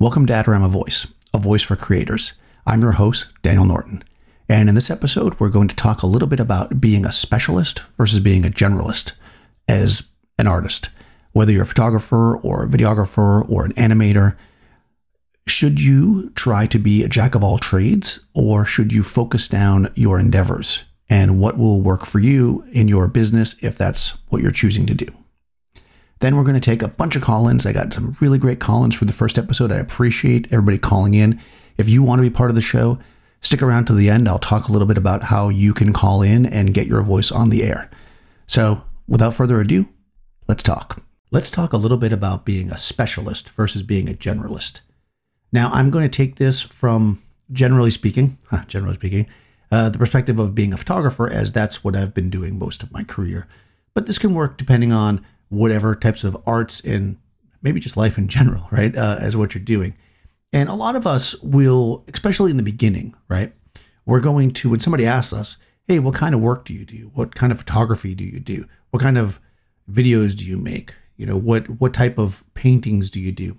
Welcome to Adorama Voice, a voice for creators. I'm your host, Daniel Norton. And in this episode, we're going to talk a little bit about being a specialist versus being a generalist as an artist. Whether you're a photographer or a videographer or an animator, should you try to be a jack of all trades or should you focus down your endeavors and what will work for you in your business if that's what you're choosing to do? Then we're going to take a bunch of call ins. I got some really great call ins for the first episode. I appreciate everybody calling in. If you want to be part of the show, stick around to the end. I'll talk a little bit about how you can call in and get your voice on the air. So, without further ado, let's talk. Let's talk a little bit about being a specialist versus being a generalist. Now, I'm going to take this from generally speaking, generally speaking, uh, the perspective of being a photographer, as that's what I've been doing most of my career. But this can work depending on whatever types of arts and maybe just life in general, right? Uh, as what you're doing. And a lot of us will, especially in the beginning, right? We're going to, when somebody asks us, hey, what kind of work do you do? What kind of photography do you do? What kind of videos do you make? You know, what what type of paintings do you do?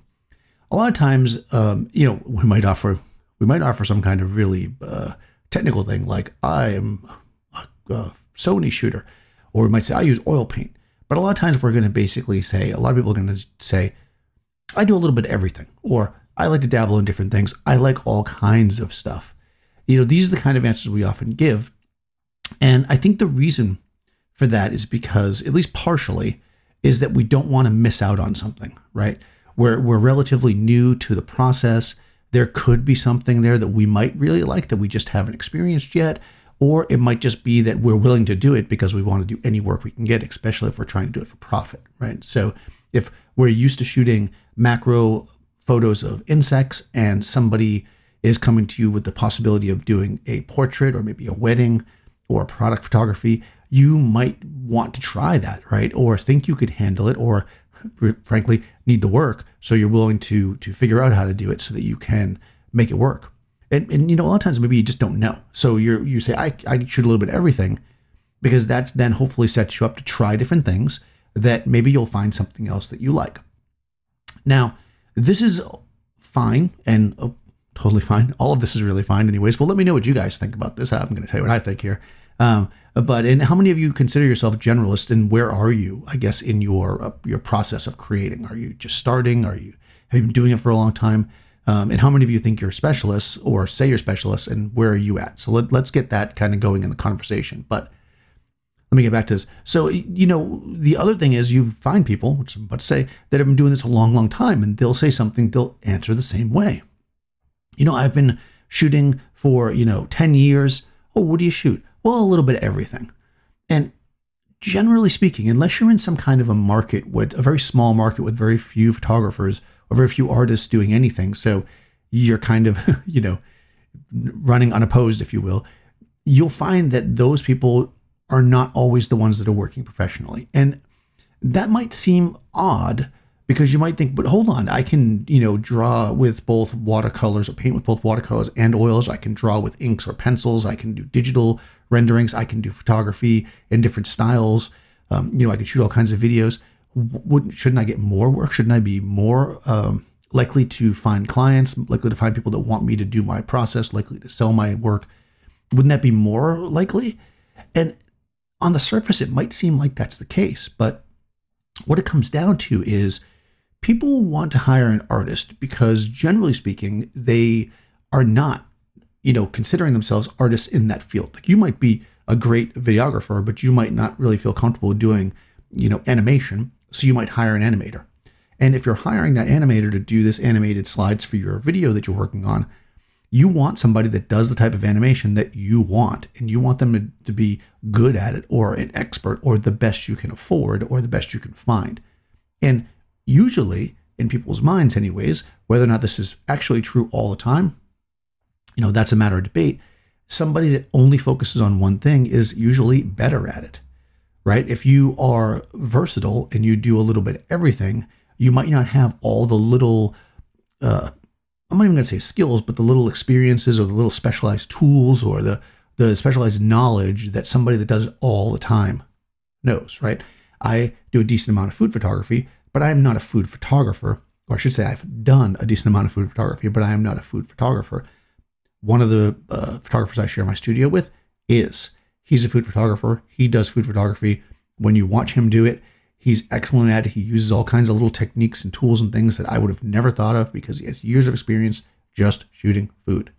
A lot of times, um, you know, we might offer we might offer some kind of really uh, technical thing like I am a, a Sony shooter, or we might say I use oil paint. But a lot of times we're going to basically say, a lot of people are going to say, I do a little bit of everything, or I like to dabble in different things. I like all kinds of stuff. You know, these are the kind of answers we often give. And I think the reason for that is because, at least partially, is that we don't want to miss out on something, right? We're, we're relatively new to the process. There could be something there that we might really like that we just haven't experienced yet or it might just be that we're willing to do it because we want to do any work we can get, especially if we're trying to do it for profit, right? So if we're used to shooting macro photos of insects and somebody is coming to you with the possibility of doing a portrait or maybe a wedding or product photography, you might want to try that, right? Or think you could handle it or frankly need the work so you're willing to to figure out how to do it so that you can make it work and, and you know a lot of times maybe you just don't know. So you're you say I, I shoot a little bit of everything because that's then hopefully sets you up to try different things that maybe you'll find something else that you like. Now this is fine and oh, totally fine. All of this is really fine anyways. Well let me know what you guys think about this. I'm going to tell you what i think here. Um, but and how many of you consider yourself generalist and where are you i guess in your uh, your process of creating? Are you just starting? Are you have you been doing it for a long time um, and how many of you think you're specialists or say you're specialists and where are you at? So let, let's get that kind of going in the conversation. But let me get back to this. So, you know, the other thing is you find people, which I'm about to say, that have been doing this a long, long time and they'll say something, they'll answer the same way. You know, I've been shooting for, you know, 10 years. Oh, what do you shoot? Well, a little bit of everything. And generally speaking, unless you're in some kind of a market with a very small market with very few photographers or very few artists doing anything. So you're kind of, you know, running unopposed, if you will. You'll find that those people are not always the ones that are working professionally. And that might seem odd because you might think, but hold on, I can, you know, draw with both watercolors or paint with both watercolors and oils. I can draw with inks or pencils. I can do digital renderings. I can do photography in different styles. Um, you know, I can shoot all kinds of videos wouldn't shouldn't I get more work? Shouldn't I be more um, likely to find clients, likely to find people that want me to do my process, likely to sell my work? Wouldn't that be more likely? And on the surface, it might seem like that's the case, but what it comes down to is people want to hire an artist because generally speaking, they are not, you know, considering themselves artists in that field. Like you might be a great videographer, but you might not really feel comfortable doing, you know, animation. So you might hire an animator. And if you're hiring that animator to do this animated slides for your video that you're working on, you want somebody that does the type of animation that you want, and you want them to, to be good at it, or an expert, or the best you can afford, or the best you can find. And usually, in people's minds, anyways, whether or not this is actually true all the time, you know, that's a matter of debate. Somebody that only focuses on one thing is usually better at it right? If you are versatile and you do a little bit of everything, you might not have all the little, uh, I'm not even going to say skills, but the little experiences or the little specialized tools or the, the specialized knowledge that somebody that does it all the time knows, right? I do a decent amount of food photography, but I'm not a food photographer or I should say, I've done a decent amount of food photography, but I am not a food photographer. One of the uh, photographers I share my studio with is. He's a food photographer. He does food photography. When you watch him do it, he's excellent at it. He uses all kinds of little techniques and tools and things that I would have never thought of because he has years of experience just shooting food.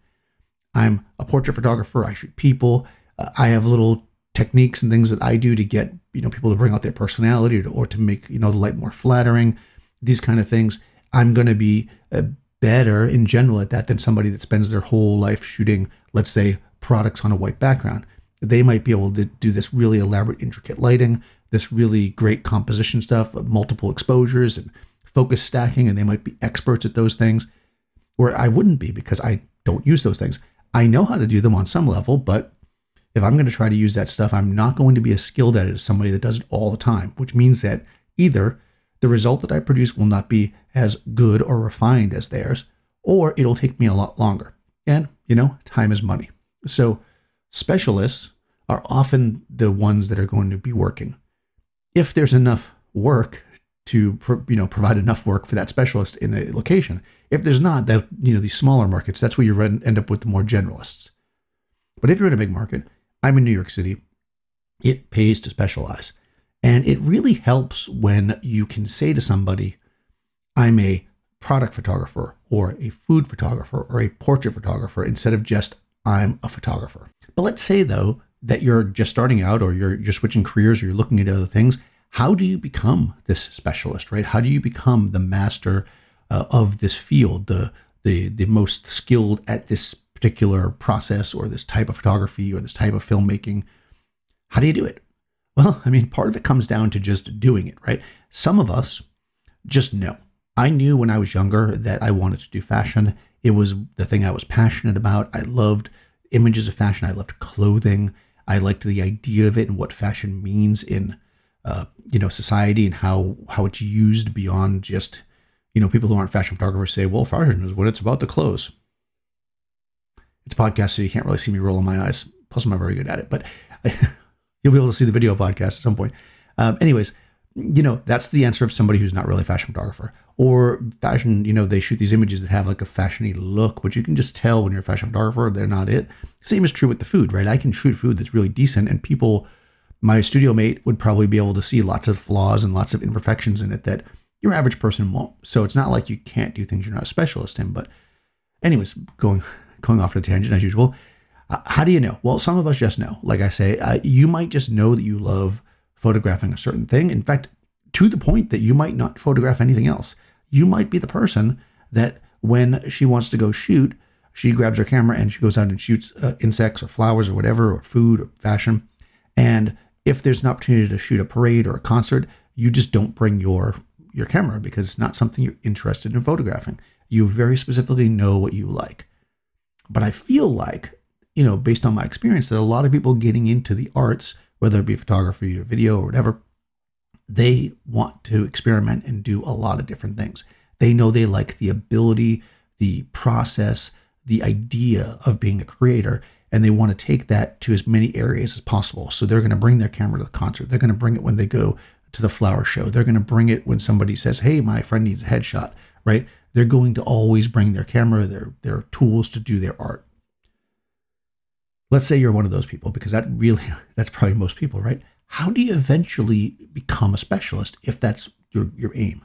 I'm a portrait photographer. I shoot people. Uh, I have little techniques and things that I do to get you know people to bring out their personality or to, or to make you know the light more flattering. These kind of things. I'm going to be uh, better in general at that than somebody that spends their whole life shooting, let's say, products on a white background. They might be able to do this really elaborate, intricate lighting, this really great composition stuff, multiple exposures and focus stacking, and they might be experts at those things. Where I wouldn't be because I don't use those things. I know how to do them on some level, but if I'm going to try to use that stuff, I'm not going to be as skilled at it as somebody that does it all the time, which means that either the result that I produce will not be as good or refined as theirs, or it'll take me a lot longer. And, you know, time is money. So specialists are often the ones that are going to be working. If there's enough work to you know provide enough work for that specialist in a location. If there's not, that you know these smaller markets, that's where you end up with the more generalists. But if you're in a big market, I'm in New York City, it pays to specialize. And it really helps when you can say to somebody, I'm a product photographer or a food photographer or a portrait photographer instead of just I'm a photographer. But let's say though that you're just starting out or you're you're switching careers or you're looking at other things. How do you become this specialist, right? How do you become the master uh, of this field, the the the most skilled at this particular process or this type of photography or this type of filmmaking? How do you do it? Well, I mean, part of it comes down to just doing it, right? Some of us just know. I knew when I was younger that I wanted to do fashion. It was the thing I was passionate about. I loved images of fashion. I loved clothing. I liked the idea of it and what fashion means in, uh, you know, society and how how it's used beyond just, you know, people who aren't fashion photographers say, well, fashion is when it's about the clothes. It's a podcast, so you can't really see me rolling my eyes. Plus, I'm not very good at it, but you'll be able to see the video podcast at some point. Um, anyways, you know, that's the answer of somebody who's not really a fashion photographer or fashion. You know, they shoot these images that have like a fashiony look, but you can just tell when you're a fashion photographer, they're not it. Same is true with the food, right? I can shoot food that's really decent, and people, my studio mate would probably be able to see lots of flaws and lots of imperfections in it that your average person won't. So it's not like you can't do things you're not a specialist in. But, anyways, going going off on a tangent as usual. How do you know? Well, some of us just know. Like I say, uh, you might just know that you love photographing a certain thing. In fact, to the point that you might not photograph anything else. You might be the person that when she wants to go shoot, she grabs her camera and she goes out and shoots uh, insects or flowers or whatever, or food or fashion. And if there's an opportunity to shoot a parade or a concert, you just don't bring your your camera because it's not something you're interested in photographing. You very specifically know what you like. But I feel like, you know, based on my experience, that a lot of people getting into the arts, whether it be photography or video or whatever, they want to experiment and do a lot of different things. They know they like the ability, the process, the idea of being a creator, and they want to take that to as many areas as possible. So they're going to bring their camera to the concert. They're going to bring it when they go to the flower show. They're going to bring it when somebody says, "Hey, my friend needs a headshot." Right? they're going to always bring their camera, their their tools to do their art. Let's say you're one of those people, because that really that's probably most people, right? How do you eventually become a specialist if that's your, your aim?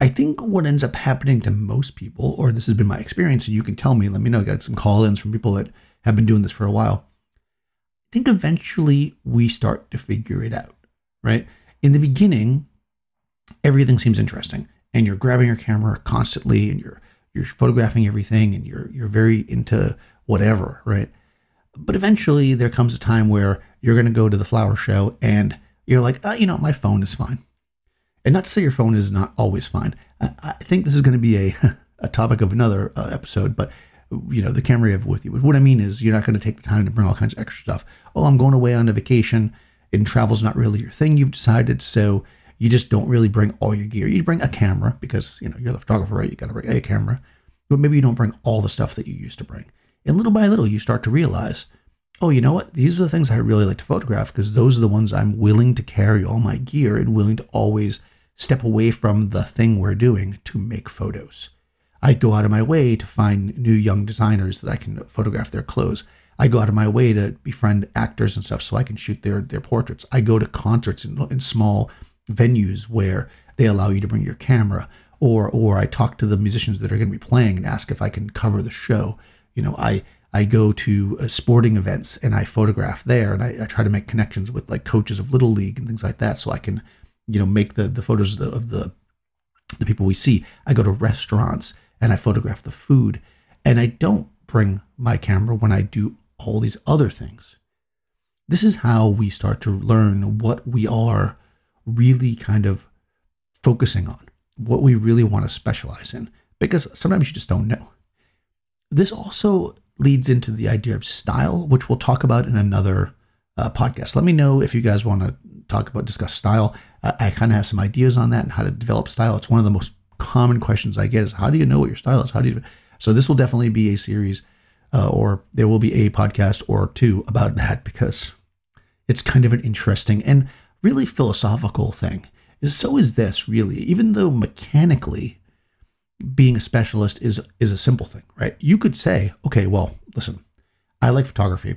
I think what ends up happening to most people, or this has been my experience, and you can tell me, let me know, I got some call-ins from people that have been doing this for a while. I think eventually we start to figure it out, right? In the beginning, everything seems interesting and you're grabbing your camera constantly and you're you're photographing everything and you're you're very into whatever, right? But eventually there comes a time where you're going to go to the flower show and you're like, oh, you know, my phone is fine. And not to say your phone is not always fine. I, I think this is going to be a, a topic of another uh, episode, but you know, the camera you have with you. What I mean is you're not going to take the time to bring all kinds of extra stuff. Oh, I'm going away on a vacation and travel's not really your thing. You've decided. So you just don't really bring all your gear. You bring a camera because you know you're the photographer, right? You got to bring a camera, but maybe you don't bring all the stuff that you used to bring. And little by little, you start to realize, oh, you know what? These are the things I really like to photograph because those are the ones I'm willing to carry all my gear and willing to always step away from the thing we're doing to make photos. I go out of my way to find new young designers that I can photograph their clothes. I go out of my way to befriend actors and stuff so I can shoot their their portraits. I go to concerts in, in small venues where they allow you to bring your camera, or or I talk to the musicians that are going to be playing and ask if I can cover the show. You know, I I go to uh, sporting events and I photograph there, and I, I, try to make connections with like coaches of little league and things like that, so I can, you know, make the the photos of the, of the the people we see. I go to restaurants and I photograph the food, and I don't bring my camera when I do all these other things. This is how we start to learn what we are really kind of focusing on, what we really want to specialize in, because sometimes you just don't know. This also leads into the idea of style, which we'll talk about in another uh, podcast. Let me know if you guys want to talk about, discuss style. I, I kind of have some ideas on that and how to develop style. It's one of the most common questions I get is how do you know what your style is? How do you? So this will definitely be a series, uh, or there will be a podcast or two about that because it's kind of an interesting and really philosophical thing. So is this really, even though mechanically being a specialist is is a simple thing, right? You could say, okay, well, listen, I like photography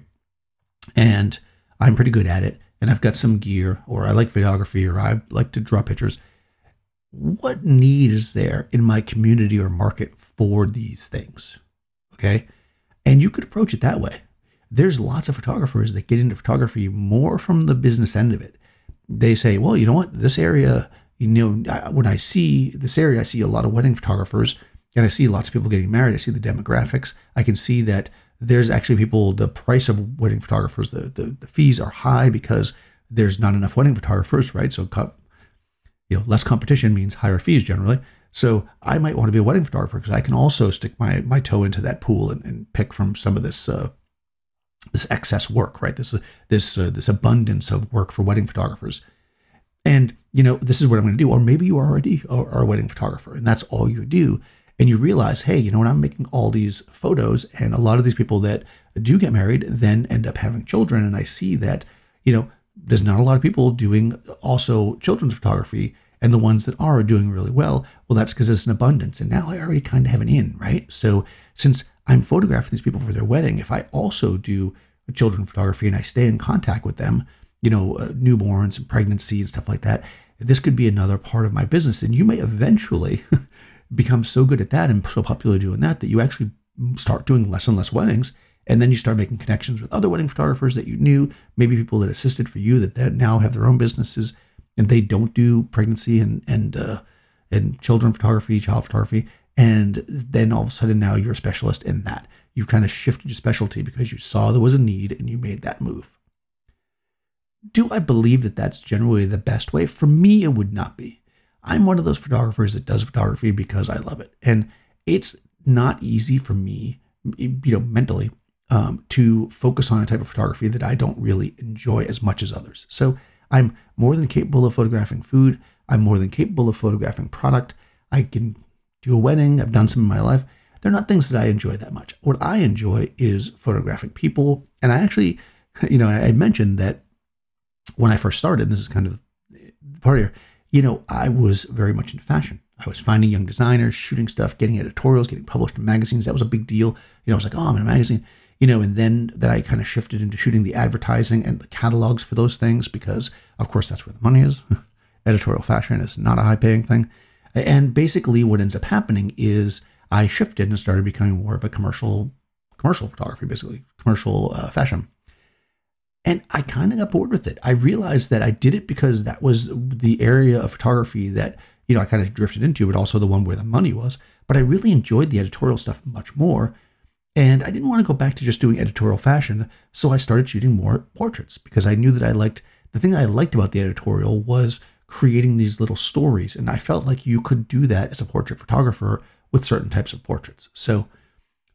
and I'm pretty good at it and I've got some gear or I like photography or I like to draw pictures. What need is there in my community or market for these things? Okay? And you could approach it that way. There's lots of photographers that get into photography more from the business end of it. They say, well, you know what? This area you know, when I see this area, I see a lot of wedding photographers and I see lots of people getting married. I see the demographics. I can see that there's actually people, the price of wedding photographers, the, the, the fees are high because there's not enough wedding photographers, right? So, you know, less competition means higher fees generally. So I might want to be a wedding photographer because I can also stick my, my toe into that pool and, and pick from some of this uh, this excess work, right? This this uh, this abundance of work for wedding photographers. And, you know, this is what I'm going to do. Or maybe you already are a wedding photographer and that's all you do. And you realize, hey, you know what? I'm making all these photos, and a lot of these people that do get married then end up having children. And I see that, you know, there's not a lot of people doing also children's photography. And the ones that are doing really well, well, that's because it's an abundance. And now I already kind of have an in, right? So since I'm photographing these people for their wedding, if I also do children photography and I stay in contact with them, you know, uh, newborns and pregnancy and stuff like that. This could be another part of my business. And you may eventually become so good at that and so popular doing that that you actually start doing less and less weddings. And then you start making connections with other wedding photographers that you knew, maybe people that assisted for you that, that now have their own businesses and they don't do pregnancy and, and, uh, and children photography, child photography. And then all of a sudden now you're a specialist in that. You've kind of shifted your specialty because you saw there was a need and you made that move. Do I believe that that's generally the best way? For me, it would not be. I'm one of those photographers that does photography because I love it. And it's not easy for me, you know, mentally, um, to focus on a type of photography that I don't really enjoy as much as others. So I'm more than capable of photographing food. I'm more than capable of photographing product. I can do a wedding. I've done some in my life. They're not things that I enjoy that much. What I enjoy is photographing people. And I actually, you know, I mentioned that when I first started, this is kind of part here, you know, I was very much into fashion. I was finding young designers, shooting stuff, getting editorials, getting published in magazines. That was a big deal. You know, I was like, oh, I'm in a magazine, you know, and then that I kind of shifted into shooting the advertising and the catalogs for those things because, of course, that's where the money is. Editorial fashion is not a high paying thing. And basically, what ends up happening is I shifted and started becoming more of a commercial commercial photography, basically commercial uh, fashion. And I kind of got bored with it. I realized that I did it because that was the area of photography that, you know, I kind of drifted into, but also the one where the money was. But I really enjoyed the editorial stuff much more. And I didn't want to go back to just doing editorial fashion. So I started shooting more portraits because I knew that I liked the thing I liked about the editorial was creating these little stories. And I felt like you could do that as a portrait photographer with certain types of portraits. So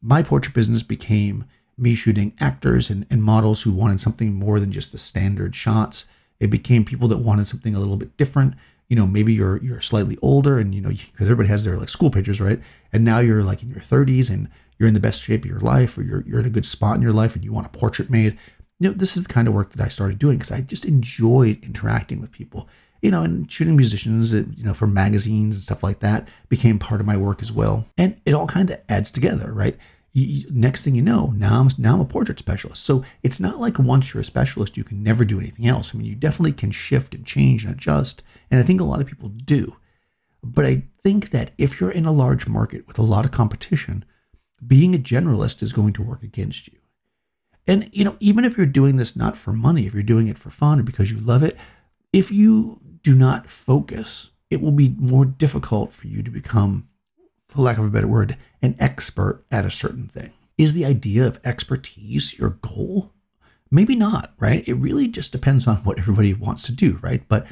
my portrait business became me shooting actors and, and models who wanted something more than just the standard shots. It became people that wanted something a little bit different. You know, maybe you're you're slightly older, and you know, because everybody has their like school pictures, right? And now you're like in your 30s, and you're in the best shape of your life, or you're you're in a good spot in your life, and you want a portrait made. You know, this is the kind of work that I started doing because I just enjoyed interacting with people you know, and shooting musicians, you know, for magazines and stuff like that became part of my work as well. And it all kind of adds together, right? You, next thing you know, now I'm now I'm a portrait specialist. So it's not like once you're a specialist, you can never do anything else. I mean, you definitely can shift and change and adjust, and I think a lot of people do. But I think that if you're in a large market with a lot of competition, being a generalist is going to work against you. And you know, even if you're doing this not for money, if you're doing it for fun or because you love it, if you do not focus, it will be more difficult for you to become, for lack of a better word, an expert at a certain thing. Is the idea of expertise your goal? Maybe not, right? It really just depends on what everybody wants to do, right? But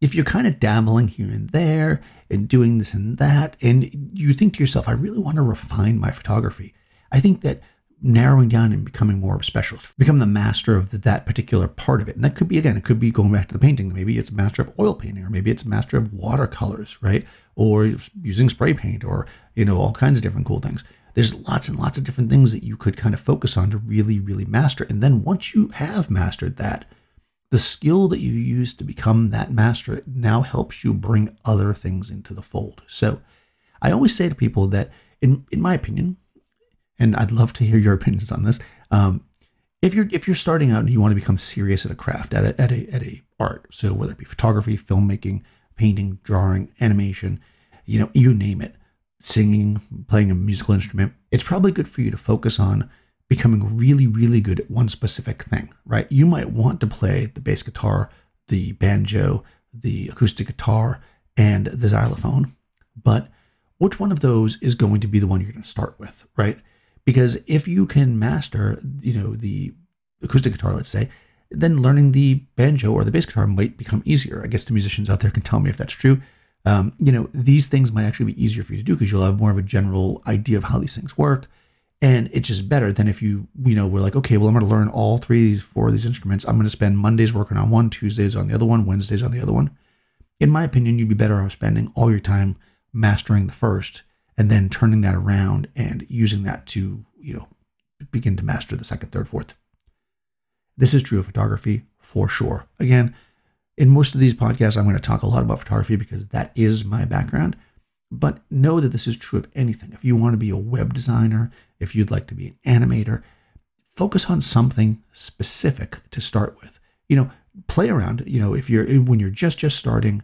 if you're kind of dabbling here and there and doing this and that, and you think to yourself, I really want to refine my photography, I think that narrowing down and becoming more of a specialist, become the master of that particular part of it. And that could be, again, it could be going back to the painting. Maybe it's a master of oil painting, or maybe it's a master of watercolors, right? Or using spray paint, or, you know, all kinds of different cool things. There's lots and lots of different things that you could kind of focus on to really, really master. And then once you have mastered that, the skill that you use to become that master now helps you bring other things into the fold. So I always say to people that, in, in my opinion, and I'd love to hear your opinions on this. Um, if you're if you're starting out and you want to become serious at a craft, at a, at a at a art, so whether it be photography, filmmaking, painting, drawing, animation, you know, you name it, singing, playing a musical instrument, it's probably good for you to focus on becoming really, really good at one specific thing, right? You might want to play the bass guitar, the banjo, the acoustic guitar, and the xylophone, but which one of those is going to be the one you're going to start with, right? Because if you can master, you know, the acoustic guitar, let's say, then learning the banjo or the bass guitar might become easier. I guess the musicians out there can tell me if that's true. Um, you know, these things might actually be easier for you to do because you'll have more of a general idea of how these things work. And it's just better than if you, you know, we're like, okay, well, I'm going to learn all three, four of these instruments. I'm going to spend Mondays working on one, Tuesdays on the other one, Wednesdays on the other one. In my opinion, you'd be better off spending all your time mastering the first and then turning that around and using that to, you know, begin to master the second, third, fourth. This is true of photography for sure. Again, in most of these podcasts, I'm going to talk a lot about photography because that is my background. But know that this is true of anything. If you want to be a web designer, if you'd like to be an animator, focus on something specific to start with. You know, play around. You know, if you're when you're just just starting,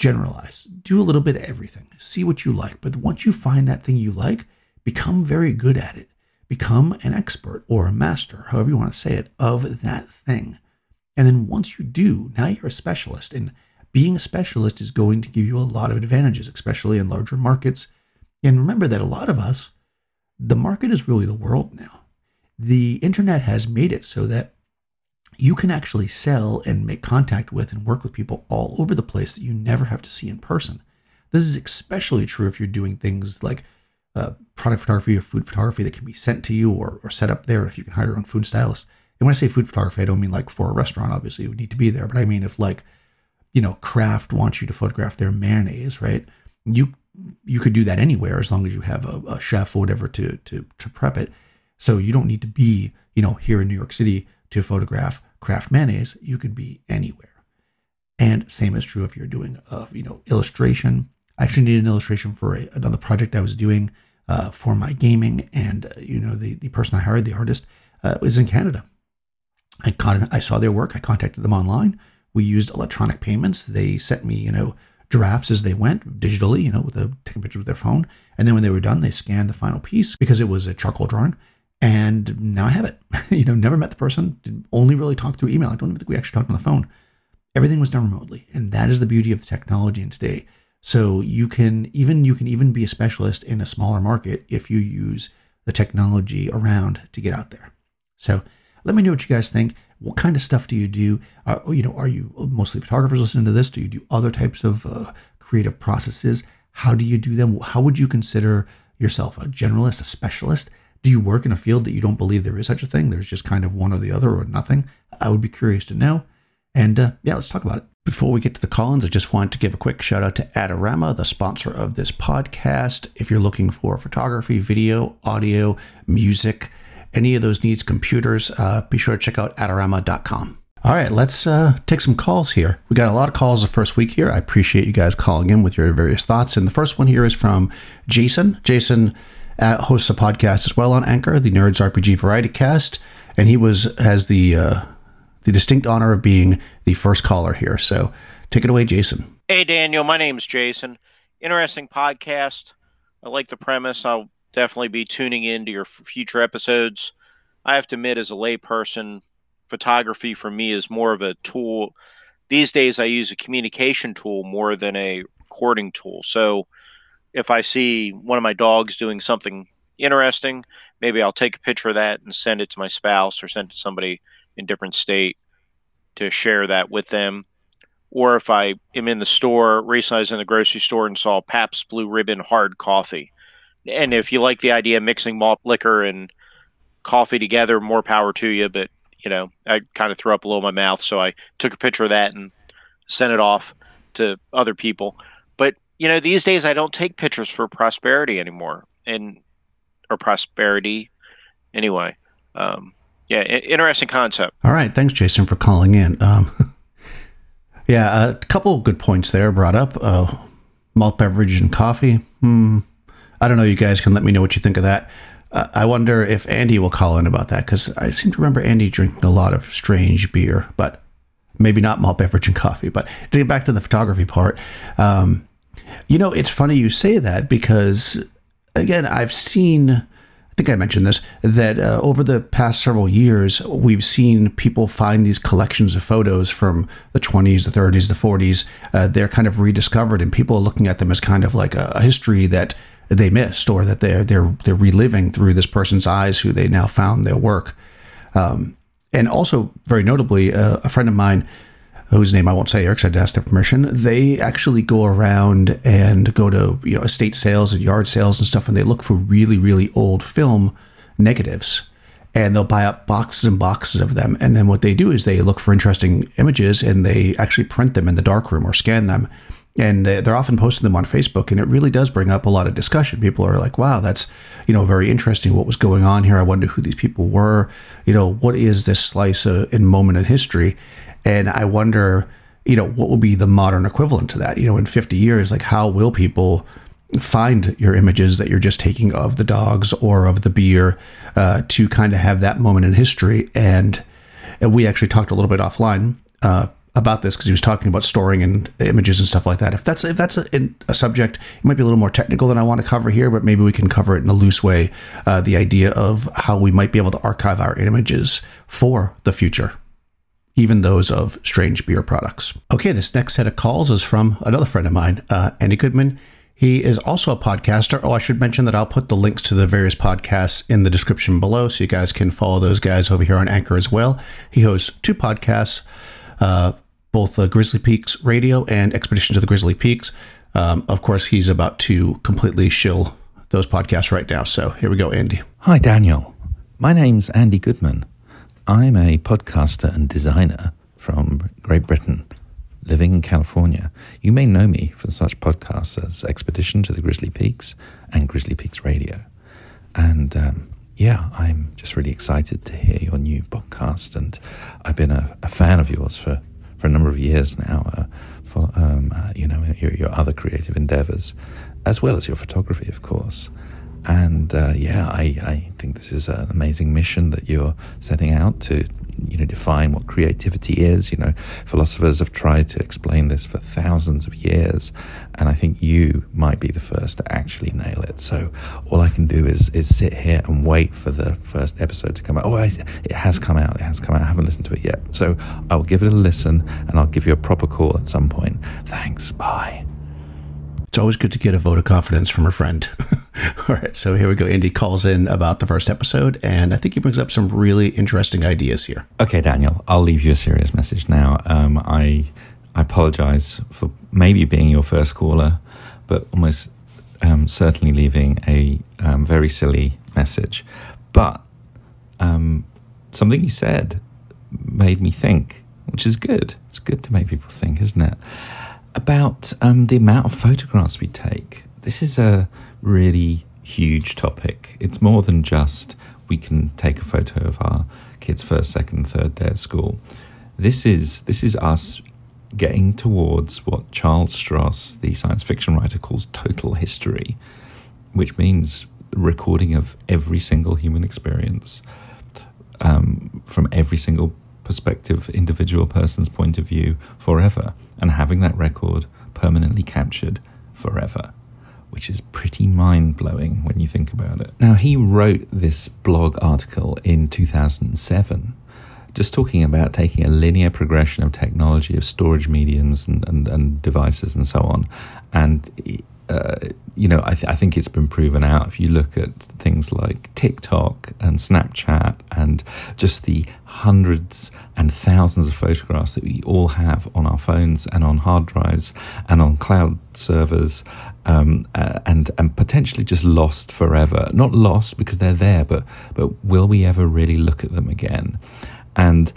generalize. Do a little bit of everything. See what you like. But once you find that thing you like, become very good at it. Become an expert or a master, however you want to say it, of that thing. And then once you do, now you're a specialist. And being a specialist is going to give you a lot of advantages, especially in larger markets. And remember that a lot of us, the market is really the world now. The internet has made it so that you can actually sell and make contact with and work with people all over the place that you never have to see in person. This is especially true if you're doing things like uh, product photography or food photography that can be sent to you or, or set up there if you can hire your own food stylist. And when I say food photography, I don't mean like for a restaurant, obviously, you would need to be there, but I mean if like you know, Kraft wants you to photograph their mayonnaise, right? You you could do that anywhere as long as you have a, a chef or whatever to to to prep it. So you don't need to be, you know, here in New York City to photograph Kraft mayonnaise. You could be anywhere. And same is true if you're doing, a, you know, illustration. I actually needed an illustration for a, another project I was doing uh, for my gaming, and uh, you know, the the person I hired, the artist, uh, was in Canada. I caught, I saw their work. I contacted them online. We used electronic payments. They sent me, you know, drafts as they went digitally, you know, with a taking a picture with their phone. And then when they were done, they scanned the final piece because it was a charcoal drawing. And now I have it. you know, never met the person, only really talked through email. I don't even think we actually talked on the phone. Everything was done remotely. And that is the beauty of the technology in today. So you can even you can even be a specialist in a smaller market if you use the technology around to get out there. So let me know what you guys think. What kind of stuff do you do? Are, you know, are you mostly photographers listening to this? Do you do other types of uh, creative processes? How do you do them? How would you consider yourself a generalist, a specialist? Do you work in a field that you don't believe there is such a thing? There's just kind of one or the other or nothing. I would be curious to know. And uh, yeah, let's talk about it. Before we get to the call-ins, I just wanted to give a quick shout out to Adorama, the sponsor of this podcast. If you're looking for photography, video, audio, music, any of those needs computers, uh, be sure to check out Adorama.com. All right, let's uh, take some calls here. We got a lot of calls the first week here. I appreciate you guys calling in with your various thoughts. And the first one here is from Jason. Jason uh, hosts a podcast as well on Anchor, the Nerds RPG Variety Cast, and he was has the uh, the distinct honor of being the first caller here. So take it away, Jason. Hey, Daniel. My name's Jason. Interesting podcast. I like the premise. I'll definitely be tuning in to your future episodes. I have to admit, as a layperson, photography for me is more of a tool. These days, I use a communication tool more than a recording tool. So if I see one of my dogs doing something interesting, maybe I'll take a picture of that and send it to my spouse or send it to somebody in different state to share that with them. Or if I am in the store, recently I was in the grocery store and saw Pabst Blue Ribbon hard coffee. And if you like the idea of mixing malt liquor and coffee together, more power to you. But you know, I kind of threw up a little in my mouth, so I took a picture of that and sent it off to other people. You know, these days I don't take pictures for prosperity anymore, and or prosperity anyway. Um, yeah, interesting concept. All right, thanks, Jason, for calling in. Um, yeah, a couple good points there brought up. Uh, malt beverage and coffee. Hmm. I don't know. You guys can let me know what you think of that. Uh, I wonder if Andy will call in about that because I seem to remember Andy drinking a lot of strange beer, but maybe not malt beverage and coffee. But to get back to the photography part, um, you know, it's funny you say that because, again, I've seen, I think I mentioned this, that uh, over the past several years, we've seen people find these collections of photos from the 20s, the 30s, the 40s. Uh, they're kind of rediscovered, and people are looking at them as kind of like a, a history that they missed or that they're they're they're reliving through this person's eyes who they now found their work um, and also very notably uh, a friend of mine whose name I won't say because I didn't ask their permission they actually go around and go to you know estate sales and yard sales and stuff and they look for really really old film negatives and they'll buy up boxes and boxes of them and then what they do is they look for interesting images and they actually print them in the darkroom or scan them and they're often posting them on Facebook, and it really does bring up a lot of discussion. People are like, "Wow, that's you know very interesting. What was going on here? I wonder who these people were. You know, what is this slice of, in moment in history?" And I wonder, you know, what will be the modern equivalent to that? You know, in 50 years, like how will people find your images that you're just taking of the dogs or of the beer uh, to kind of have that moment in history? And, and we actually talked a little bit offline. Uh, about this because he was talking about storing and images and stuff like that. If that's if that's a, a, subject, it might be a little more technical than I want to cover here, but maybe we can cover it in a loose way. Uh, the idea of how we might be able to archive our images for the future, even those of strange beer products. Okay, this next set of calls is from another friend of mine, uh, Andy Goodman. He is also a podcaster. Oh, I should mention that I'll put the links to the various podcasts in the description below so you guys can follow those guys over here on Anchor as well. He hosts two podcasts uh, both the Grizzly Peaks Radio and Expedition to the Grizzly Peaks. Um, of course, he's about to completely shill those podcasts right now. So here we go, Andy. Hi, Daniel. My name's Andy Goodman. I'm a podcaster and designer from Great Britain, living in California. You may know me for such podcasts as Expedition to the Grizzly Peaks and Grizzly Peaks Radio. And um, yeah, I'm just really excited to hear your new podcast. And I've been a, a fan of yours for, for a number of years now, uh, for, um, uh, you know, your, your other creative endeavors, as well as your photography, of course. And uh, yeah, I, I think this is an amazing mission that you're setting out to you know define what creativity is. You know philosophers have tried to explain this for thousands of years and i think you might be the first to actually nail it. So all i can do is is sit here and wait for the first episode to come out. Oh I, it has come out. It has come out. I haven't listened to it yet. So i'll give it a listen and i'll give you a proper call at some point. Thanks. Bye. It's always good to get a vote of confidence from a friend. All right, so here we go. Andy calls in about the first episode, and I think he brings up some really interesting ideas here. Okay, Daniel, I'll leave you a serious message now. Um, I I apologize for maybe being your first caller, but almost um, certainly leaving a um, very silly message. But um, something you said made me think, which is good. It's good to make people think, isn't it? about um, the amount of photographs we take. This is a really huge topic. It's more than just we can take a photo of our kids' first, second, third day at school. This is this is us getting towards what Charles Stross, the science fiction writer, calls total history, which means recording of every single human experience um, from every single perspective, individual person's point of view forever, and having that record permanently captured forever, which is pretty mind blowing when you think about it. Now, he wrote this blog article in 2007 just talking about taking a linear progression of technology of storage mediums and, and, and devices and so on and you know, I, th- I, think it's been proven out. If you look at things like TikTok and Snapchat and just the hundreds and thousands of photographs that we all have on our phones and on hard drives and on cloud servers, um, uh, and and potentially just lost forever. Not lost because they're there, but but will we ever really look at them again? And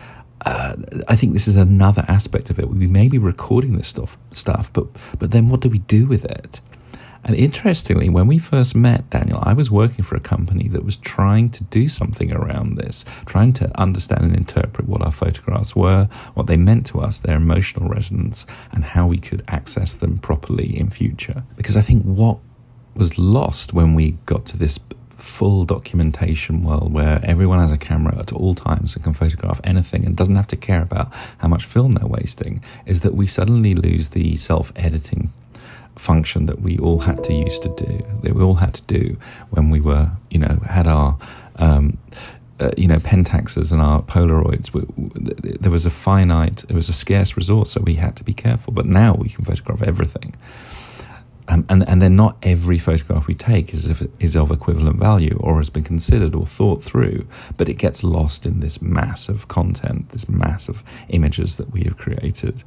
uh, I think this is another aspect of it. We may be recording this stuff, stuff, but but then what do we do with it? And interestingly, when we first met Daniel, I was working for a company that was trying to do something around this, trying to understand and interpret what our photographs were, what they meant to us, their emotional resonance, and how we could access them properly in future. Because I think what was lost when we got to this full documentation world where everyone has a camera at all times and can photograph anything and doesn't have to care about how much film they're wasting is that we suddenly lose the self editing function that we all had to use to do, that we all had to do when we were, you know, had our, um, uh, you know, pentaxes and our Polaroids. We, we, there was a finite, it was a scarce resource, so we had to be careful. But now we can photograph everything. Um, and and then not every photograph we take is of, is of equivalent value or has been considered or thought through, but it gets lost in this mass of content, this mass of images that we have created.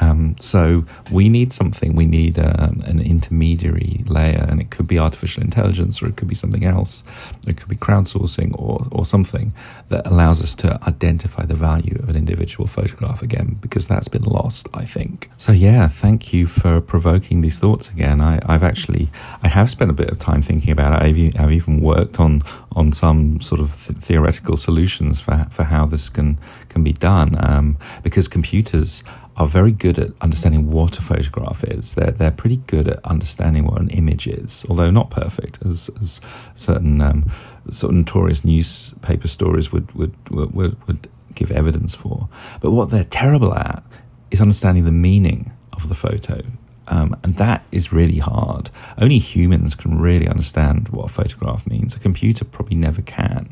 Um, so we need something. We need um, an intermediary layer, and it could be artificial intelligence, or it could be something else. It could be crowdsourcing, or or something that allows us to identify the value of an individual photograph again, because that's been lost, I think. So yeah, thank you for provoking these thoughts again. I, have actually I have spent a bit of time thinking about it. I've, I've even worked on on some sort of th- theoretical solutions for for how this can can be done, um, because computers are very good at understanding what a photograph is. They're they're pretty good at understanding what an image is, although not perfect, as, as certain um, sort of notorious newspaper stories would would, would would give evidence for. But what they're terrible at is understanding the meaning of the photo. Um, and that is really hard. Only humans can really understand what a photograph means. A computer probably never can.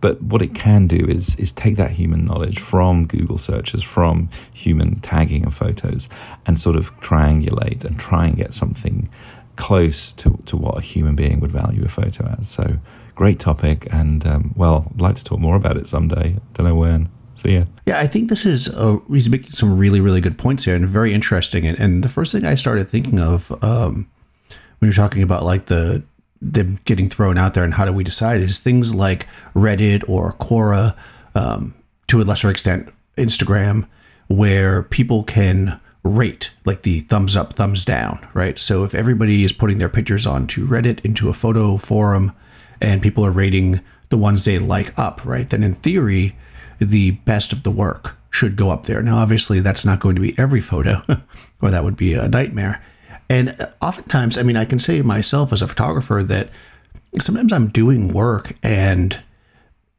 But what it can do is is take that human knowledge from Google searches, from human tagging of photos, and sort of triangulate and try and get something close to, to what a human being would value a photo as. So great topic, and um, well, I'd like to talk more about it someday. Don't know when. So ya. Yeah, I think this is a, he's making some really really good points here and very interesting. And, and the first thing I started thinking of um, when you're talking about like the them getting thrown out there and how do we decide is things like Reddit or Quora, um, to a lesser extent, Instagram, where people can rate like the thumbs up, thumbs down, right? So if everybody is putting their pictures onto Reddit into a photo forum and people are rating the ones they like up, right? Then in theory, the best of the work should go up there. Now, obviously, that's not going to be every photo, or that would be a nightmare. And oftentimes, I mean, I can say myself as a photographer that sometimes I'm doing work and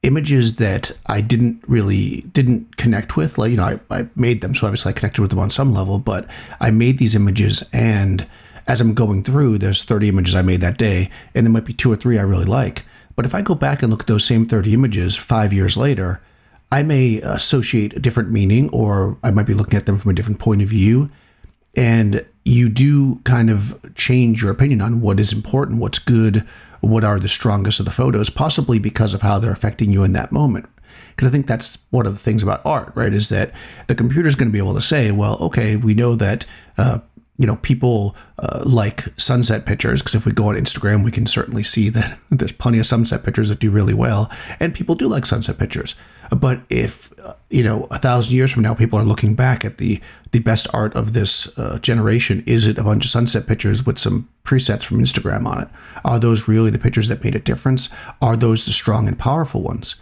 images that I didn't really didn't connect with, like you know, I, I made them, so obviously I connected with them on some level, but I made these images and as I'm going through, there's 30 images I made that day, and there might be two or three I really like. But if I go back and look at those same 30 images five years later, I may associate a different meaning, or I might be looking at them from a different point of view. And you do kind of change your opinion on what is important, what's good, what are the strongest of the photos, possibly because of how they're affecting you in that moment. Because I think that's one of the things about art, right? Is that the computer is going to be able to say, well, okay, we know that uh, you know, people uh, like sunset pictures because if we go on Instagram, we can certainly see that there's plenty of sunset pictures that do really well, and people do like sunset pictures. But if uh, you know, a thousand years from now, people are looking back at the the best art of this uh, generation, is it a bunch of sunset pictures with some presets from Instagram on it? Are those really the pictures that made a difference? Are those the strong and powerful ones?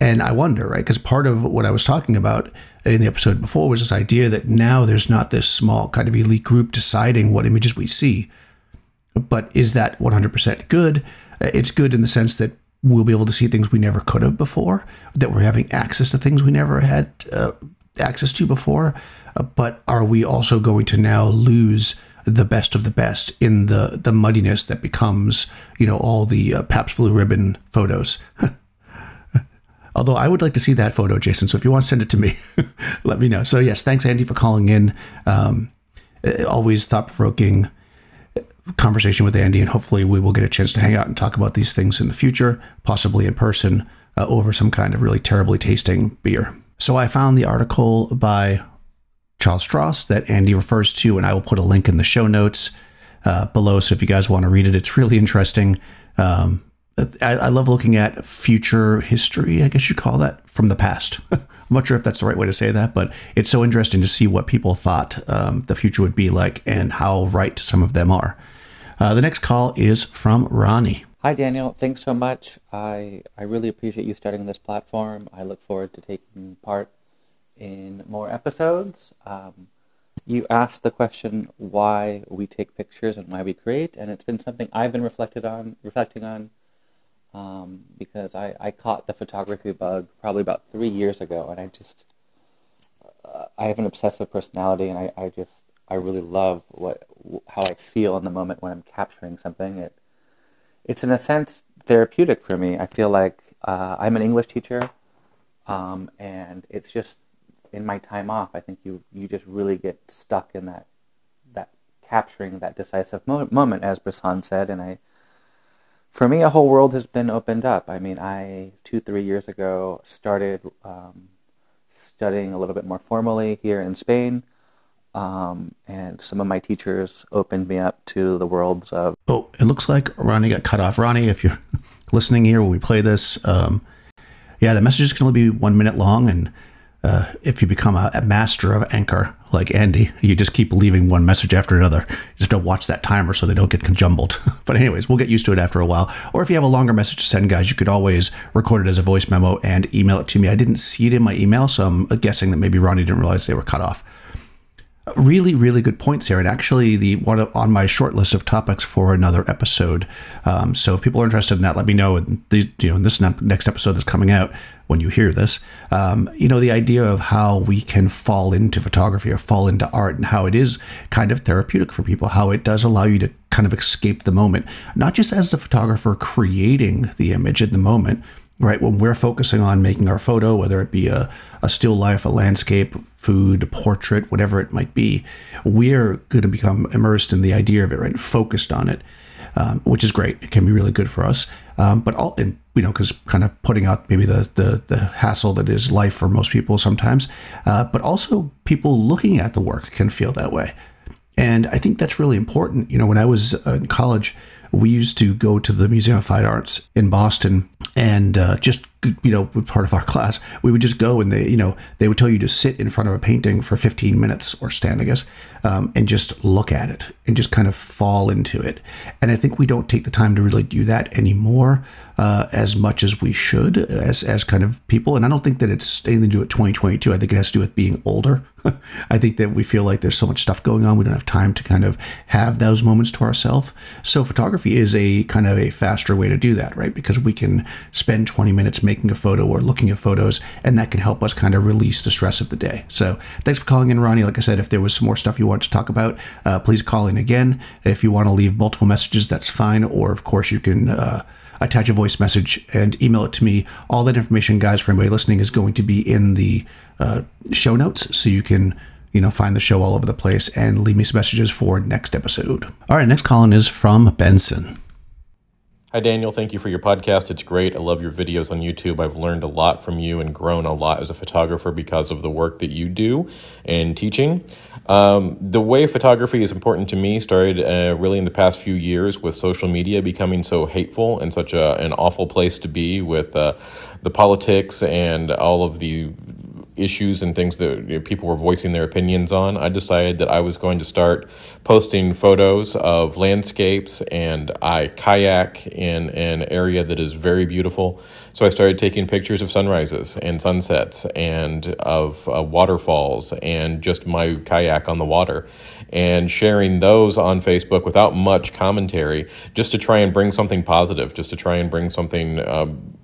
And I wonder, right? Because part of what I was talking about in the episode before was this idea that now there's not this small kind of elite group deciding what images we see. But is that 100% good? It's good in the sense that we'll be able to see things we never could have before, that we're having access to things we never had uh, access to before. Uh, but are we also going to now lose the best of the best in the the muddiness that becomes, you know, all the uh, Pabst Blue Ribbon photos? Although I would like to see that photo, Jason. So if you want to send it to me, let me know. So yes, thanks Andy for calling in. Um, uh, always thought provoking conversation with Andy, and hopefully we will get a chance to hang out and talk about these things in the future, possibly in person uh, over some kind of really terribly tasting beer. So I found the article by Charles Stross that Andy refers to, and I will put a link in the show notes uh, below. So if you guys want to read it, it's really interesting. Um, I, I, love looking at future history, I guess you call that, from the past. I'm not sure if that's the right way to say that, but it's so interesting to see what people thought um, the future would be like and how right some of them are. Uh, the next call is from Ronnie. Hi, Daniel. Thanks so much. I, I really appreciate you starting this platform. I look forward to taking part in more episodes. Um, you asked the question why we take pictures and why we create, and it's been something I've been reflected on, reflecting on, um, because I, I caught the photography bug probably about three years ago, and I just uh, I have an obsessive personality, and I, I just I really love what how I feel in the moment when I'm capturing something. It it's in a sense therapeutic for me. I feel like uh, I'm an English teacher, um, and it's just in my time off. I think you you just really get stuck in that that capturing that decisive mo- moment, as Bresson said, and I. For me, a whole world has been opened up. I mean, I two, three years ago started um, studying a little bit more formally here in Spain um, and some of my teachers opened me up to the worlds of. Oh, it looks like Ronnie got cut off. Ronnie, if you're listening here when we play this, um, yeah, the messages can only be one minute long. And uh, if you become a, a, master of anchor like Andy, you just keep leaving one message after another. You just don't watch that timer so they don't get jumbled. but, anyways, we'll get used to it after a while. Or if you have a longer message to send, guys, you could always record it as a voice memo and email it to me. I didn't see it in my email, so I'm guessing that maybe Ronnie didn't realize they were cut off really, really good points here, and actually the one on my short list of topics for another episode. Um, so if people are interested in that, let me know. And you know, in this next episode that's coming out when you hear this, um, you know, the idea of how we can fall into photography or fall into art, and how it is kind of therapeutic for people, how it does allow you to kind of escape the moment, not just as the photographer creating the image in the moment, right? When we're focusing on making our photo, whether it be a, a still life, a landscape, food, a portrait, whatever it might be, we're going to become immersed in the idea of it, right? Focused on it, um, which is great. It can be really good for us. Um, but all, and, you know, because kind of putting out maybe the, the, the hassle that is life for most people sometimes, uh, but also people looking at the work can feel that way. And I think that's really important. You know, when I was in college, we used to go to the Museum of Fine Arts in Boston and uh, just you know part of our class we would just go and they you know they would tell you to sit in front of a painting for 15 minutes or stand i guess um, and just look at it and just kind of fall into it. And i think we don't take the time to really do that anymore uh, as much as we should as as kind of people. And i don't think that it's anything to do with 2022 i think it has to do with being older. I think that we feel like there's so much stuff going on we don't have time to kind of have those moments to ourselves. So photography is a kind of a faster way to do that right? Because we can spend 20 minutes making a photo or looking at photos, and that can help us kind of release the stress of the day. So thanks for calling in, Ronnie. Like I said, if there was some more stuff you want to talk about, uh, please call in again. If you want to leave multiple messages, that's fine. Or, of course, you can. Uh, attach a voice message and email it to me. All that information, guys, for anybody listening, is going to be in the uh, show notes, so you can you know find the show all over the place and leave me some messages for next episode. All right, next call in is from Benson. Hi, Daniel. Thank you for your podcast. It's great. I love your videos on YouTube. I've learned a lot from you and grown a lot as a photographer because of the work that you do and teaching. Um, the way photography is important to me started uh, really in the past few years with social media becoming so hateful and such a, an awful place to be with uh, the politics and all of the issues and things that you know, people were voicing their opinions on, I decided that I was going to start posting photos of landscapes and I kayak in an area that is very beautiful. So I started taking pictures of sunrises and sunsets and of uh, waterfalls and just my kayak on the water and sharing those on Facebook without much commentary just to try and bring something positive, just to try and bring something. Um,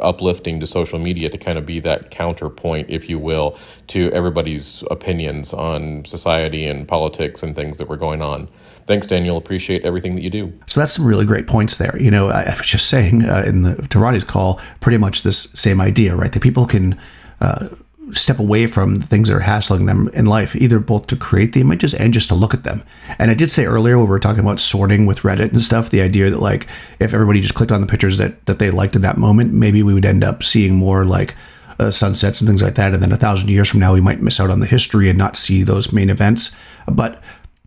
uplifting to social media to kind of be that counterpoint, if you will, to everybody's opinions on society and politics and things that were going on. Thanks, Daniel. Appreciate everything that you do. So that's some really great points there. You know, I, I was just saying uh, in the to Ronnie's call, pretty much this same idea, right? That people can. Uh, step away from the things that are hassling them in life, either both to create the images and just to look at them. And I did say earlier when we were talking about sorting with Reddit and stuff, the idea that like if everybody just clicked on the pictures that that they liked in that moment, maybe we would end up seeing more like uh, sunsets and things like that. And then a thousand years from now, we might miss out on the history and not see those main events. But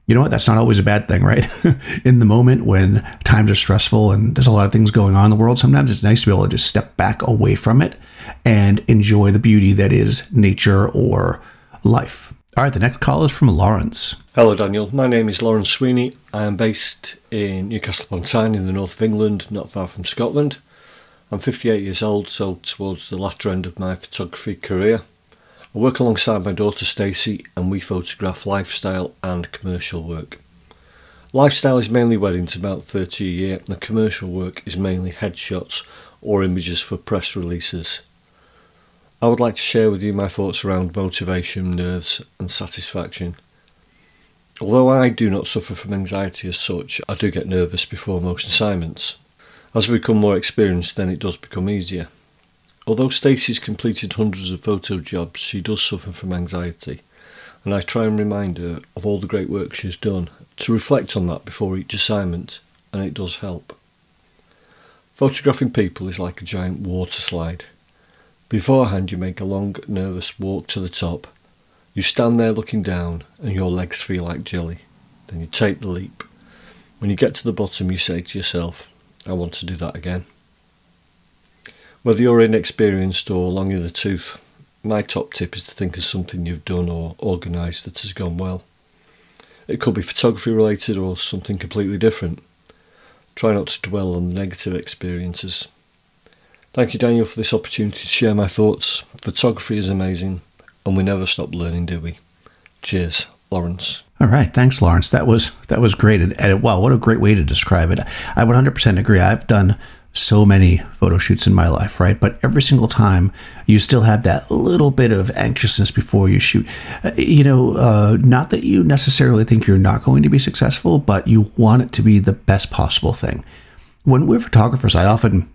you know what? That's not always a bad thing, right? in the moment when times are stressful and there's a lot of things going on in the world, sometimes it's nice to be able to just step back away from it and enjoy the beauty that is nature or life. All right, the next call is from Lawrence. Hello, Daniel. My name is Lawrence Sweeney. I am based in Newcastle upon Tyne in the north of England, not far from Scotland. I'm 58 years old, so towards the latter end of my photography career. I work alongside my daughter Stacey and we photograph lifestyle and commercial work. Lifestyle is mainly weddings, about 30 a year, and the commercial work is mainly headshots or images for press releases. I would like to share with you my thoughts around motivation, nerves, and satisfaction. Although I do not suffer from anxiety as such, I do get nervous before most assignments. As we become more experienced, then it does become easier. Although Stacey's completed hundreds of photo jobs, she does suffer from anxiety, and I try and remind her of all the great work she's done to reflect on that before each assignment, and it does help. Photographing people is like a giant water slide. Beforehand, you make a long, nervous walk to the top. You stand there looking down, and your legs feel like jelly. Then you take the leap. When you get to the bottom, you say to yourself, I want to do that again. Whether you're inexperienced or long in the tooth, my top tip is to think of something you've done or organised that has gone well. It could be photography related or something completely different. Try not to dwell on the negative experiences. Thank you, Daniel, for this opportunity to share my thoughts. Photography is amazing, and we never stop learning, do we? Cheers, Lawrence. All right, thanks, Lawrence. That was that was great, and, and wow, what a great way to describe it. I would 100% agree. I've done so many photo shoots in my life, right? But every single time, you still have that little bit of anxiousness before you shoot. Uh, you know, uh, not that you necessarily think you're not going to be successful, but you want it to be the best possible thing. When we're photographers, I often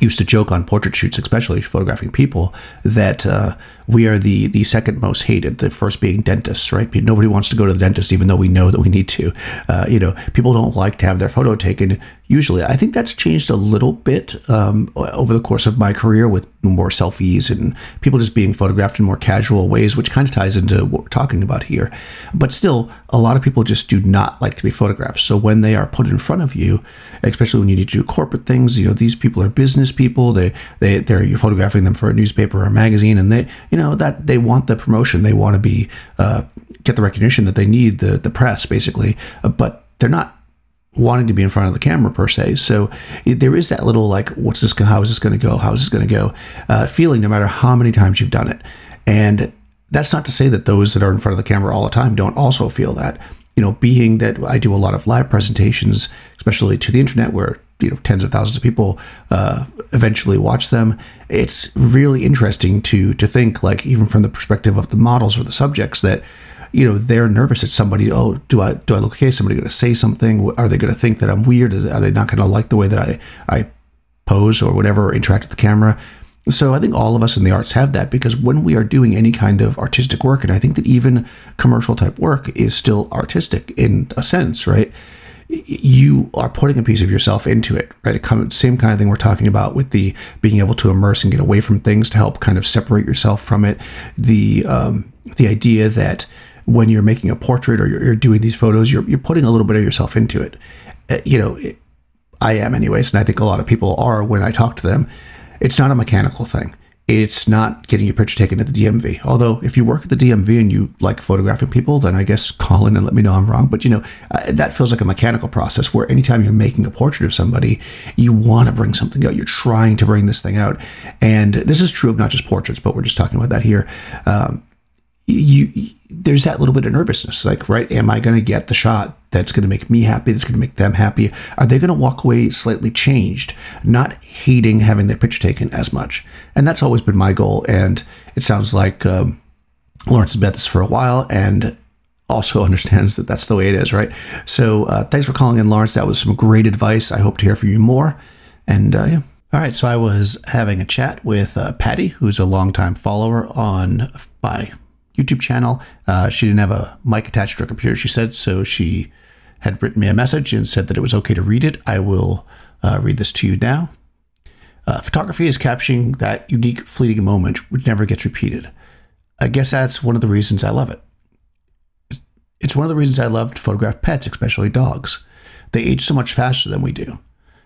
used to joke on portrait shoots, especially photographing people, that uh, we are the the second most hated. The first being dentists, right? Nobody wants to go to the dentist, even though we know that we need to. Uh, you know, people don't like to have their photo taken. Usually, I think that's changed a little bit um, over the course of my career with more selfies and people just being photographed in more casual ways, which kind of ties into what we're talking about here. But still, a lot of people just do not like to be photographed. So when they are put in front of you, especially when you need to do corporate things, you know, these people are business people. They they they're you're photographing them for a newspaper or a magazine, and they know that they want the promotion, they want to be uh, get the recognition that they need, the the press basically, uh, but they're not wanting to be in front of the camera per se. So there is that little like, what's this? How is this going to go? How is this going to go? Uh, feeling no matter how many times you've done it, and that's not to say that those that are in front of the camera all the time don't also feel that. You know, being that I do a lot of live presentations, especially to the internet, where you know tens of thousands of people uh, eventually watch them. It's really interesting to to think, like even from the perspective of the models or the subjects, that you know they're nervous at somebody oh do i do i look okay? Somebody going to say something? Are they going to think that i'm weird? Are they not going to like the way that i i pose or whatever or interact with the camera? So i think all of us in the arts have that because when we are doing any kind of artistic work and i think that even commercial type work is still artistic in a sense right you are putting a piece of yourself into it, right? Same kind of thing we're talking about with the being able to immerse and get away from things to help kind of separate yourself from it. The um, the idea that when you're making a portrait or you're, you're doing these photos, you're, you're putting a little bit of yourself into it. Uh, you know, it, I am anyways, and I think a lot of people are when I talk to them. It's not a mechanical thing. It's not getting your picture taken at the DMV. Although, if you work at the DMV and you like photographing people, then I guess call in and let me know I'm wrong. But you know, uh, that feels like a mechanical process where anytime you're making a portrait of somebody, you want to bring something out. You're trying to bring this thing out, and this is true of not just portraits, but we're just talking about that here. Um, you there's that little bit of nervousness like right am i going to get the shot that's going to make me happy that's going to make them happy? Are they going to walk away slightly changed not hating having their picture taken as much? And that's always been my goal and it sounds like um, lawrence has been at this for a while and also understands that that's the way it is right? So uh, thanks for calling in lawrence. That was some great advice. I hope to hear from you more. And uh, yeah. All right, so I was having a chat with uh, Patty, who's a longtime follower on my YouTube channel. Uh, she didn't have a mic attached to her computer, she said, so she had written me a message and said that it was okay to read it. I will uh, read this to you now. Uh, photography is capturing that unique, fleeting moment which never gets repeated. I guess that's one of the reasons I love it. It's one of the reasons I love to photograph pets, especially dogs. They age so much faster than we do.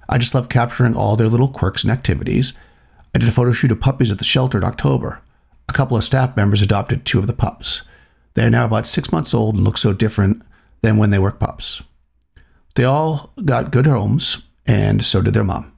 I just love capturing all their little quirks and activities. I did a photo shoot of puppies at the shelter in October. A couple of staff members adopted two of the pups. They are now about six months old and look so different than when they were pups. They all got good homes, and so did their mom.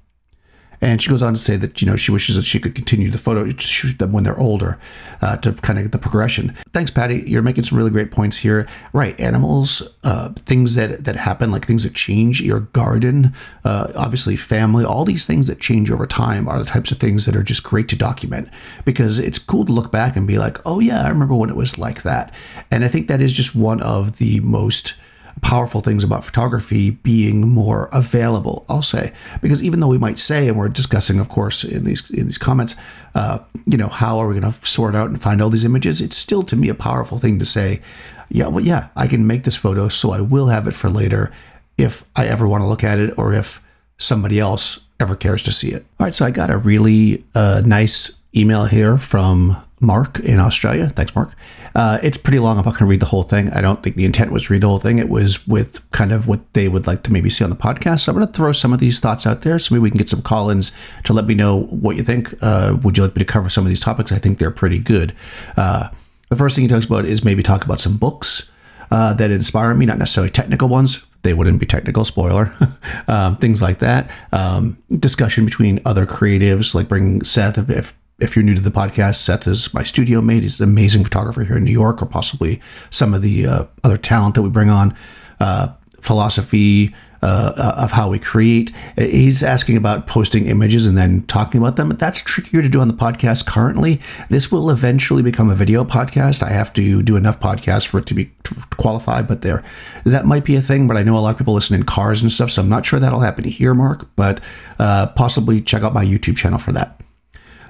And she goes on to say that you know she wishes that she could continue the photo shoot them when they're older, uh, to kind of get the progression. Thanks, Patty. You're making some really great points here. Right, animals, uh, things that that happen, like things that change your garden, uh, obviously family, all these things that change over time are the types of things that are just great to document because it's cool to look back and be like, oh yeah, I remember when it was like that. And I think that is just one of the most powerful things about photography being more available. I'll say because even though we might say, and we're discussing, of course, in these in these comments, uh, you know, how are we going to sort out and find all these images? It's still to me a powerful thing to say. Yeah, well, yeah, I can make this photo, so I will have it for later if I ever want to look at it, or if somebody else ever cares to see it. All right, so I got a really uh, nice email here from Mark in Australia. Thanks, Mark. Uh, it's pretty long. I'm not going to read the whole thing. I don't think the intent was read the whole thing. It was with kind of what they would like to maybe see on the podcast. So I'm going to throw some of these thoughts out there so maybe we can get some call ins to let me know what you think. Uh, would you like me to cover some of these topics? I think they're pretty good. Uh, the first thing he talks about is maybe talk about some books uh, that inspire me, not necessarily technical ones. They wouldn't be technical, spoiler. um, things like that. Um, discussion between other creatives, like bring Seth, if if you're new to the podcast, Seth is my studio mate. He's an amazing photographer here in New York, or possibly some of the uh, other talent that we bring on. Uh, philosophy uh, of how we create. He's asking about posting images and then talking about them. That's trickier to do on the podcast currently. This will eventually become a video podcast. I have to do enough podcasts for it to be qualified, but there, that might be a thing. But I know a lot of people listen in cars and stuff, so I'm not sure that'll happen here, Mark. But uh, possibly check out my YouTube channel for that.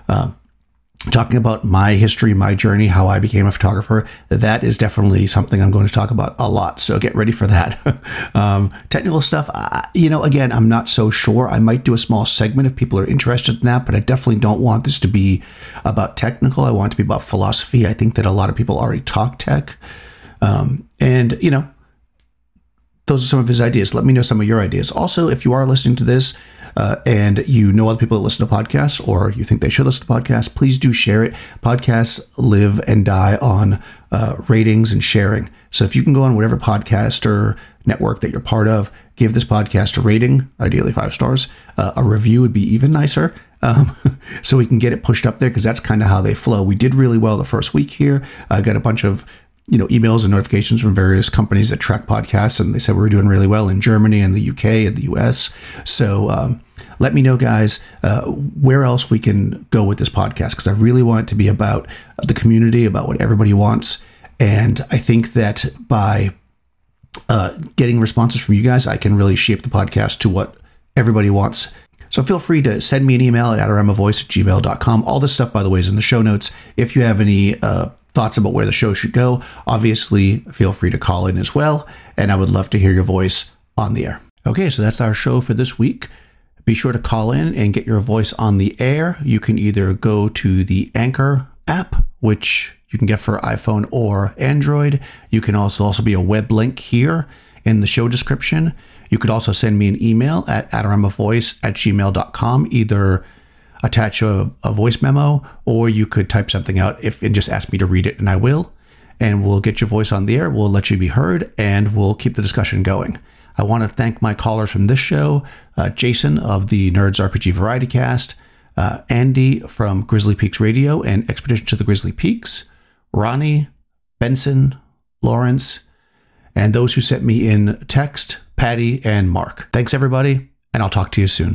Uh, talking about my history, my journey, how I became a photographer, that is definitely something I'm going to talk about a lot. So get ready for that. um, technical stuff, I, you know, again, I'm not so sure. I might do a small segment if people are interested in that, but I definitely don't want this to be about technical. I want it to be about philosophy. I think that a lot of people already talk tech. Um, and, you know, those are some of his ideas. Let me know some of your ideas. Also, if you are listening to this, uh, and you know other people that listen to podcasts or you think they should listen to podcasts, please do share it. Podcasts live and die on uh, ratings and sharing. So if you can go on whatever podcast or network that you're part of, give this podcast a rating, ideally five stars. Uh, a review would be even nicer. Um, so we can get it pushed up there because that's kind of how they flow. We did really well the first week here. I got a bunch of you know emails and notifications from various companies that track podcasts, and they said we were doing really well in Germany and the UK and the US. So um, let me know, guys, uh, where else we can go with this podcast because I really want it to be about the community, about what everybody wants, and I think that by uh, getting responses from you guys, I can really shape the podcast to what everybody wants. So feel free to send me an email at adorama at gmail.com. All this stuff, by the way, is in the show notes. If you have any uh, thoughts about where the show should go, obviously feel free to call in as well. And I would love to hear your voice on the air. Okay, so that's our show for this week. Be sure to call in and get your voice on the air. You can either go to the Anchor app, which you can get for iPhone or Android. You can also also be a web link here in the show description. You could also send me an email at adoramavoice at gmail.com, either attach a, a voice memo, or you could type something out if and just ask me to read it, and I will. And we'll get your voice on the air. We'll let you be heard, and we'll keep the discussion going. I want to thank my callers from this show uh, Jason of the Nerds RPG Variety Cast, uh, Andy from Grizzly Peaks Radio and Expedition to the Grizzly Peaks, Ronnie, Benson, Lawrence, and those who sent me in text, Patty and Mark. Thanks, everybody, and I'll talk to you soon.